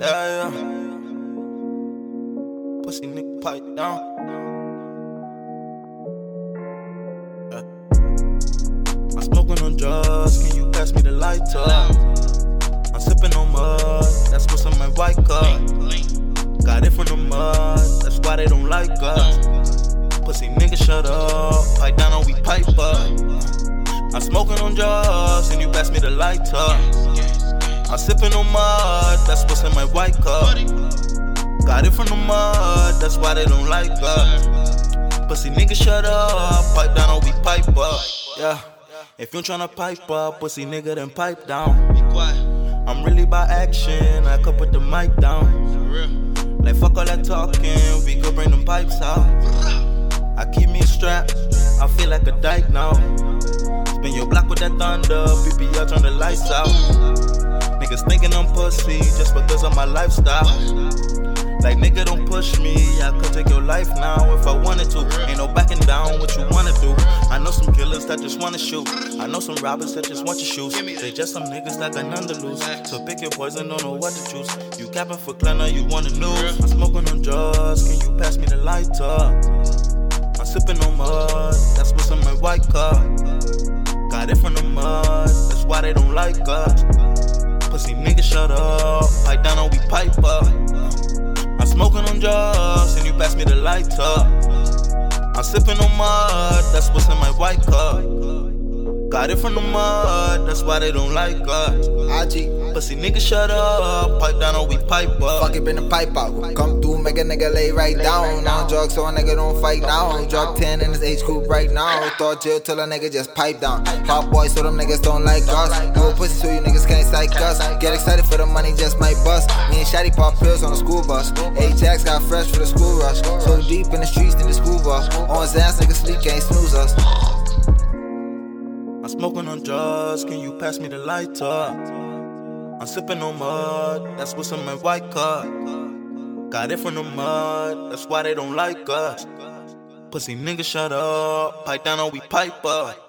Yeah, yeah. Pussy nigga pipe down. Yeah. I'm smoking on drugs, can you pass me the lighter? I'm sipping on mud, that's what's in my white cup. Got it from the mud, that's why they don't like us. Pussy nigga, shut up. Pipe down or we pipe up. I'm smoking on drugs, and you pass me the lighter. I'm sipping on mud, that's what's in my white cup. Got it from the mud, that's why they don't like us. Pussy nigga, shut up. Pipe down or we pipe up. Yeah. If you tryna pipe up, pussy nigga, then pipe down. I'm really by action, I could put the mic down. Like fuck all that talking, we could bring them pipes out. I keep me strapped, I feel like a dyke now. Spin your block with that thunder, BBL turn the lights out. Niggas thinking I'm pussy just because of my lifestyle. Like nigga, don't push me. I could take your life now if I wanted to. Ain't no backing down. What you wanna do? I know some killers that just wanna shoot. I know some robbers that just want your shoes. They just some niggas that got none to lose. So pick your poison, don't know what to choose. You capping for cleaner, you wanna news. I'm smoking on drugs. Can you pass me the lighter? I'm sipping on mud. That's what's in my white cup. Got it from the mud. That's why they don't like us. Pussy nigga, shut up. Pipe down or we pipe up. I'm smoking on drugs, and you pass me the lighter. I'm sipping on mud, that's what's in my white cup. Got it from the mud, that's why they don't like us. IG, Pussy nigga, shut up. Pipe down or we pipe up. fuck it, bring the pipe out. Come through, make a nigga lay right down. On drugs, so a nigga don't fight now. Drop 10 in his H group right now. Thought jail till a nigga just pipe down. Pop boy, so them niggas don't like us. No pussy, so you niggas us. Get excited for the money, just might bust. Me and Shotty pop pills on the school bus. Ajax got fresh for the school rush. So deep in the streets, in the school bus. On his ass, nigga sleep, can't snooze us. I'm smoking on drugs, can you pass me the lighter? I'm sipping on mud, that's what's in my white cup. Got it from the mud, that's why they don't like us. Pussy nigga, shut up. Pipe down or we pipe up.